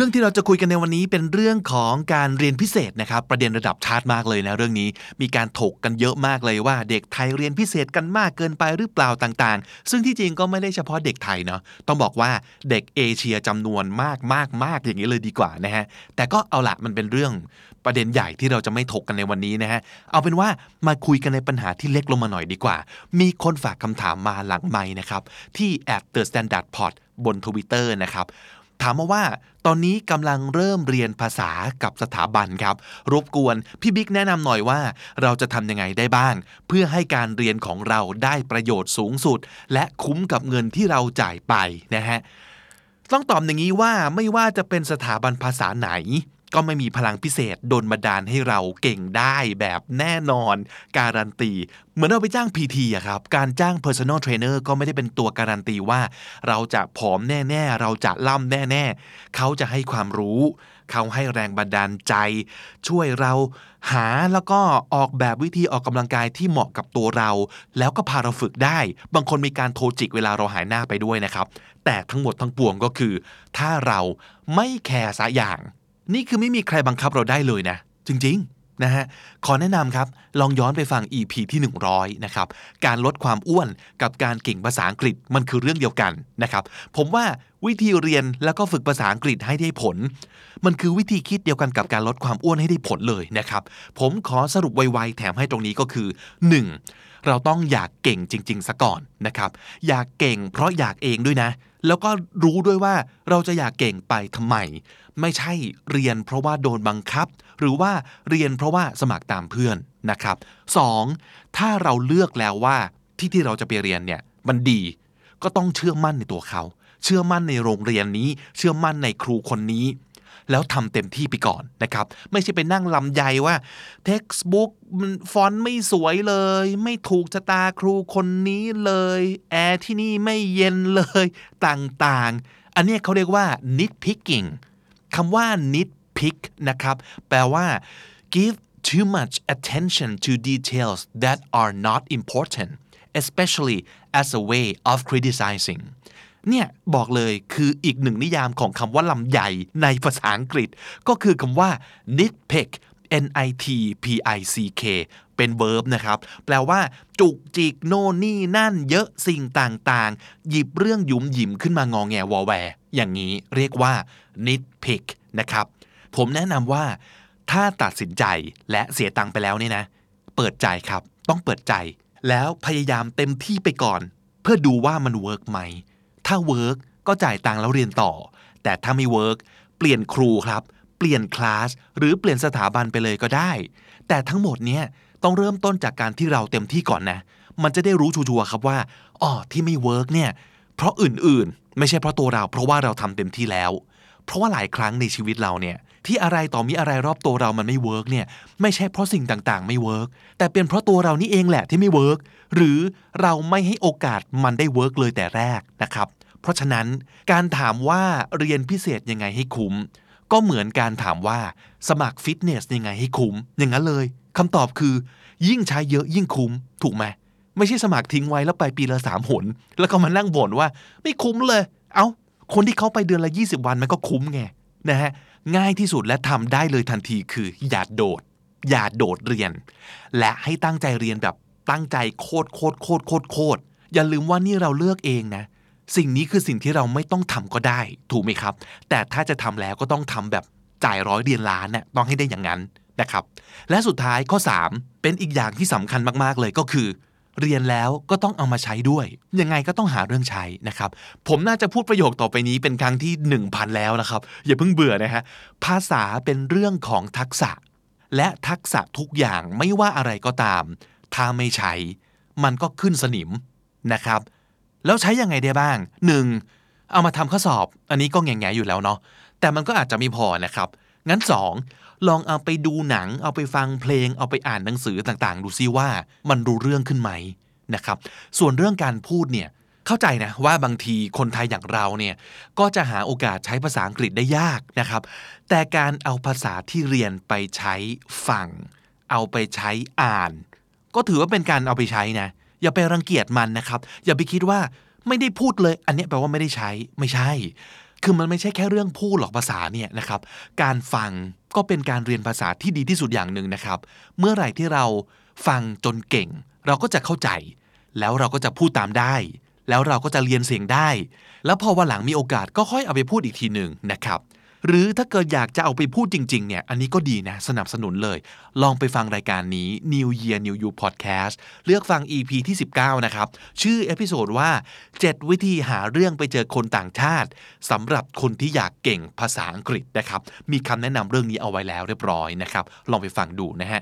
รื่องที่เราจะคุยกันในวันนี้เป็นเรื่องของการเรียนพิเศษนะครับ ประเด็นระดับชาติมากเลยนะเรื่องนี้ มีการถกกันเยอะมากเลยว่า เด็กไทยเรียนพิเศษกันมากเกินไปหรือเปล่าต่างๆ ซึ่งที่จริงก็ไม่ได้เฉพาะเด็กไทยเนาะต้องบอกว่าเด็กเอเชียจำนวนมากมากมากอย่างนี้เลยดีกว่านะฮะแต่ก็เอาละมันเป็นเรื่องประเด็นใหญ่ที่เราจะไม่ถกกันในวันนี้นะฮะเอาเป็นว่ามาคุยกันในปัญหาที่เล็กลงมาหน่อยดีกว่า มีคนฝากคำถามมาหลังไม้นะครับที่ at the standard pod บน Twitter นะครับ ถามมาว่า ตอนนี้กำลังเริ่มเรียนภาษากับสถาบันครับ รบกวนพี่บิ๊กแนะนำหน่อยว่า เราจะทำยังไงได้บ้าง เพื่อให้การเรียนของเราได้ประโยชน์สูงสุด และคุ้มกับเงินที่เราจ่ายไปนะฮะต้องตอบอย่างนี้ว่าไม่ว่าจะเป็นสถาบันภาษาไหน ก็ไม่มีพลังพิเศษโดนบันดาลให้เราเก่งได้แบบแน่นอน การันตี เหมือนเราไปจ้าง PT อะครับ การจ้าง personal trainer ก็ไม่ได้เป็นตัวการันตีว่า เราจะผอมแน่ ๆ เราจะล่ำแน่ ๆ เขาจะให้ความรู้ เขาให้แรงบันดาลใจ ช่วยเราหาแล้วก็ออกแบบวิธีออกกำลังกายที่เหมาะกับตัวเรา แล้วก็พาเราฝึกได้ บางคนมีการโทรจิกเวลาเราหายหน้าไปด้วยนะครับ แต่ทั้งหมดทั้งปวงก็คือ ถ้าเราไม่แคร์สะอย่าง นี่คือไม่มีใครบังคับเราได้เลยนะ จริงๆนะฮะขอแนะนำครับ ลองย้อนไปฟัง EP ที่ 100 นะครับ การลดความอ้วนกับการเก่งภาษาอังกฤษมันคือเรื่องเดียวกันนะครับ ผมว่า วิธีเรียนแล้วก็ฝึกภาษาอังกฤษให้ได้ผล มันคือวิธีคิดเดียวกันกับการลดความอ้วนให้ได้ผลเลยนะครับ ผมขอสรุปไวๆแถมให้ตรงนี้ก็คือ 1. เราต้องอยากเก่งจริง ๆ ซะก่อนนะครับ อยากเก่งเพราะอยากเองด้วยนะ แล้วก็รู้ด้วยว่าเราจะอยากเก่งไปทำไม ไม่ใช่เรียนเพราะว่าโดนบังคับ หรือว่าเรียนเพราะว่าสมัครตามเพื่อนนะครับ 2. ถ้าเราเลือกแล้วว่าที่ที่เราจะไปเรียนเนี่ยมันดี ก็ต้องเชื่อมั่นในตัวเขา เชื่อมั่นในโรงเรียนนี้ เชื่อมั่นในครูคนนี้ แล้วทำเต็มที่ไปก่อนนะครับ ไม่ใช่ไปนั่งลำใยว่า textbook มันฟอนต์ไม่สวยเลย ไม่ถูกชะตาครูคนนี้เลย แอร์ที่นี่ไม่เย็นเลย ต่างๆ อันนี้เขาเรียกว่า nitpicking คำว่า nitpick นะครับ แปลว่า give too much attention to details that are not important especially as a way of criticizing เนี่ยบอกเลยคืออีกหนึ่งนิยามของคำว่าลำใหญ่ในภาษาอังกฤษ ก็คือคำว่า nitpick n i t p i c k เป็น verb นะครับ แปลว่าจุกจิกโน่นนี่นั่นเยอะสิ่งต่างๆ หยิบเรื่องยุมหยิมขึ้นมางองแงวอแว อย่างนี้เรียกว่า nitpick นะครับ ผมแนะนำว่า ถ้าตัดสินใจและเสียตังค์ไปแล้วเนี่ยนะ เปิดใจครับ ต้องเปิดใจ แล้วพยายามเต็มที่ไปก่อน เพื่อดูว่ามัน work ไหม ถ้า work ก็จ่ายตังค์แล้วเรียนต่อ แต่ถ้าไม่ work เปลี่ยนครูครับ เปลี่ยนคลาสหรือเปลี่ยนสถาบันไปเลยก็ได้ แต่ทั้งหมดเนี้ยต้องเริ่มต้นจากการที่เราเต็มที่ก่อนนะ มันจะได้รู้ชัวร์ครับว่าอ๋อที่ไม่ work เนี่ยเพราะอื่นๆ ไม่ใช่เพราะตัวเรา เพราะว่าเราทำเต็มที่แล้ว เพราะว่าหลายครั้งในชีวิตเราเนี่ยที่อะไรต่อมีอะไรรอบตัวเรามันไม่ work เนี่ยไม่ใช่เพราะสิ่งต่างๆ ไม่ work แต่เป็นเพราะตัวเรานี่เองแหละที่ไม่ work หรือเราไม่ให้โอกาสมันได้ work เลยแต่แรกนะครับ เพราะฉะนั้นการถามว่าเรียนพิเศษยังไงให้คุ้ม ก็เหมือนการถามว่าสมัครฟิตเนสยังไงให้คุ้ม อย่างนั้นเลยคำตอบคือ ยิ่งใช้เยอะยิ่งคุ้ม ถูกไหมไม่ใช่สมัครทิ้งไว้แล้วไปปีละสามหน แล้วก็มานั่งบ่นว่า ไม่คุ้มเลย เอา้า คนที่เขาไปเดือนละ 20 วันมันก็คุ้มไงนะฮะง่ายที่สุดและทำได้เลยทันทีคือ อย่าโดด อย่าโดดเรียน และให้ตั้งใจเรียนแบบตั้งใจโคตรโคตรโคตรโคตรโคตรอย่าลืมว่านี่เราเลือกเองนะ สิ่งนี้คือสิ่งที่เราไม่ต้องทำก็ได้ ถูกไหมครับ แต่ถ้าจะทำแล้วก็ต้องทำแบบจ่ายร้อยเรียนล้านน่ะต้องให้ได้อย่างนั้นนะครับ และสุดท้ายข้อ 3 เป็นอีกอย่างที่สำคัญมากๆเลยก็คือ เรียนแล้วก็ต้องเอามาใช้ด้วย ยังไงก็ต้องหาเรื่องใช้นะครับ ผมน่าจะพูดประโยคต่อไปนี้เป็นครั้งที่ 1,000 แล้วนะครับ อย่าเพิ่งเบื่อนะฮะภาษาเป็นเรื่องของทักษะ และทักษะทุกอย่างไม่ว่าอะไรก็ตาม ถ้าไม่ใช้ มันก็ขึ้นสนิมนะครับ แล้วใช้ยังไงได้บ้าง 1. เอามาทำข้อสอบ อันนี้ก็แง่ๆอยู่แล้วเนาะแต่มันก็อาจจะไม่พอนะครับ งั้นสองลองเอาไปดูหนัง เอาไปฟังเพลง เอาไปอ่านหนังสือต่างๆ ดูซิว่ามันรู้เรื่องขึ้นไหมนะครับ ส่วนเรื่องการพูดเนี่ยเข้าใจนะว่าบางทีคนไทยอย่างเราเนี่ยก็จะหาโอกาสใช้ภาษาอังกฤษได้ยากนะครับ แต่การเอาภาษาที่เรียนไปใช้ฟัง เอาไปใช้อ่าน ก็ถือว่าเป็นการเอาไปใช้นะ อย่าไปรังเกียจมันนะครับ อย่าไปคิดว่าไม่ได้พูดเลย อันนี้แปลว่าไม่ได้ใช้ไม่ใช่ คือมันไม่ใช่แค่เรื่องพูดหรอกภาษาเนี่ยนะครับ การฟังก็เป็นการเรียนภาษาที่ดีที่สุดอย่างหนึ่งนะครับ เมื่อไหร่ที่เราฟังจนเก่ง เราก็จะเข้าใจ แล้วเราก็จะพูดตามได้ แล้วเราก็จะเรียนเสียงได้ แล้วพอวันหลังมีโอกาสก็ค่อยเอาไปพูดอีกทีหนึ่งนะครับ หรือถ้าเกิดอยากจะเอาไปพูดจริงๆเนี่ยอันนี้ก็ดีนะ สนับสนุนเลย ลองไปฟังรายการนี้ New Year New You Podcast เลือกฟัง EP ที่ 19 นะครับ ชื่อ episode ว่า 7 วิธีหาเรื่องไปเจอคนต่างชาติสำหรับคนที่อยากเก่งภาษาอังกฤษนะครับ มีคำแนะนำเรื่องนี้เอาไว้แล้วเรียบร้อยนะครับ ลองไปฟังดูนะฮะ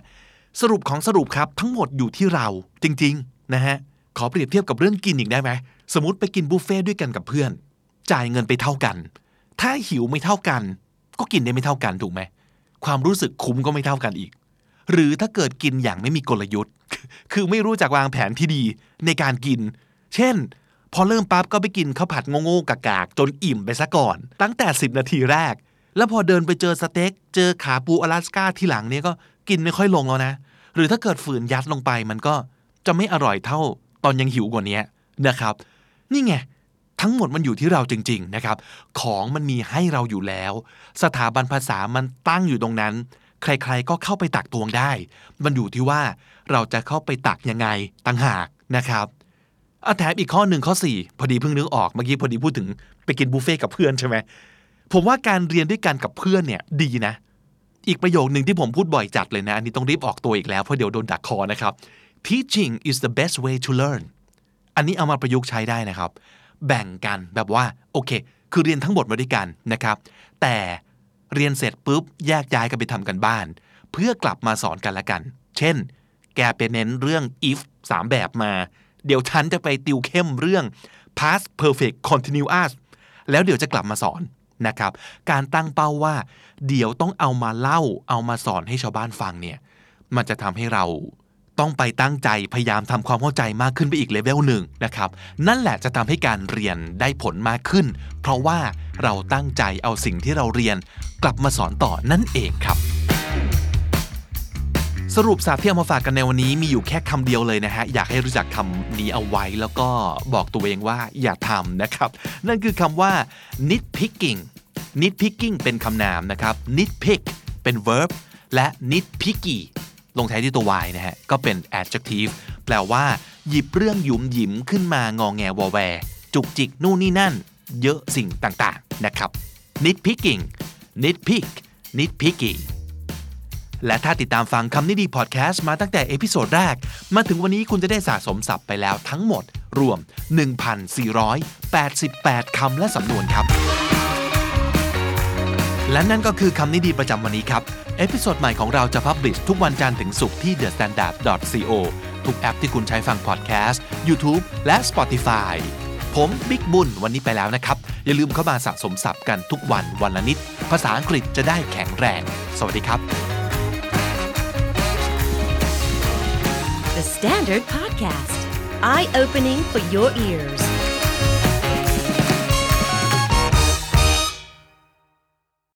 สรุปของสรุปครับทั้งหมดอยู่ที่เราจริงๆนะฮะขอเปรียบเทียบกับเรื่องกินอีกได้ไหมสมมติไปกินบุฟเฟ่ด้วยกันกับเพื่อน จ่ายเงินไปเท่ากัน ถ้าหิวไม่เท่ากัน ก็กินได้ไม่เท่ากันถูกไหมความรู้สึกคุ้มก็ไม่เท่ากันอีก หรือถ้าเกิดกินอย่างไม่มีกลยุทธ์ คือไม่รู้จักวางแผนที่ดีในการกิน เช่น พอเริ่มปั๊บก็ไปกินข้าวผัดโง่ๆกากๆจนอิ่มไปซะก่อน ตั้งแต่ 10 นาทีแรก แล้วพอเดินไปเจอสเต็ก เจอขาปูอลาสก้าที่หลังเนี่ยก็กินไม่ค่อยลงแล้วนะ หรือถ้าเกิดฝืนยัดลงไปมันก็จะไม่อร่อยเท่าตอนยังหิวกว่านี้นะครับ นี่ไง ทั้งหมดมันอยู่ที่เราจริง ๆนะครับ ของมันมีให้เราอยู่แล้ว สถาบันภาษามันตั้งอยู่ตรงนั้น ใครๆก็เข้าไปตักตวงได้ มันอยู่ที่ว่าเราจะเข้าไปตักยังไงต่างหากนะครับอาแถมอีกข้อหนึ่งข้อ 4 พอดีเพิ่งนึกออกเมื่อกี้พอดีพูดถึงไปกินบุฟเฟ่ต์กับเพื่อนใช่ไหมผมว่าการเรียนด้วยกันกับเพื่อนเนี่ยดีนะ อีกประโยคหนึ่งที่ผมพูดบ่อยจัดเลยนะ อันนี้ต้องรีบออกตัวอีกแล้วเพราะเดี๋ยวโดนดักคอนะครับ teaching is the best way to learn อันนี้เอามาประยุกต์ใช้ได้นะครับ แบ่งกันแบบว่าโอเค คือเรียนทั้งหมดมาด้วยกันนะครับ แต่เรียนเสร็จปุ๊บแยกย้ายกันไปทำกันบ้าน เพื่อกลับมาสอนกันละกัน เช่น แกไปเน้นเรื่อง if 3แบบมา เดี๋ยวฉันจะไปติวเข้มเรื่อง past perfect continuous แล้วเดี๋ยวจะกลับมาสอนนะครับ การตั้งเป้าว่า เดี๋ยวต้องเอามาเล่าเอามาสอนให้ชาวบ้านฟังเนี่ย มันจะทำให้เรา ต้องไปตั้งใจพยายามทำความเข้าใจมากขึ้นไปอีกเลเวลหนึ่งนะครับ นั่นแหละจะทำให้การเรียนได้ผลมากขึ้น เพราะว่าเราตั้งใจเอาสิ่งที่เราเรียน กลับมาสอนต่อนั่นเองครับ สรุปสาบที่เอามาฝากกันในวันนี้มีอยู่แค่คำเดียวเลยนะฮะ อยากให้รู้จักคำนี้เอาไว้แล้วก็บอกตัวเองว่าอย่าทำนะครับ นั่นคือคำว่า nitpicking nitpicking เป็นคำนามนะครับ nitpick เป็น verb และ nitpicky ลงท้ายที่ตัว y นะฮะ ก็เป็น adjective แปลว่า หยิบเรื่องหยุมหยิมขึ้นมางองแงวอแวร์จุกจิกนู่นนี่นั่น เยอะสิ่งต่างๆนะครับ nitpicking nitpick nitpicky และถ้าติดตามฟังคำนี้ดีพอดแคสต์มาตั้งแต่ episode แรก มาถึงวันนี้คุณจะได้สะสมศัพท์ไปแล้วทั้งหมด รวม 1,488 คำและสำนวนครับ และนั่นก็คือคำนี้ดีประจำวันนี้ครับ episode ใหม่ของเราจะ publish ทุกวันจันทร์ถึงศุกร์ที่ thestandard.co ทุกแอปที่คุณใช้ฟังพอดแคสต์ YouTube และ Spotify ผมบิ๊กบุญวันนี้ไปแล้วนะครับ อย่าลืมเข้ามาสะสมศัพท์กันทุกวันวันละนิด ภาษาอังกฤษจะได้แข็งแรง สวัสดีครับ The Standard Podcast, eye opening for your ears.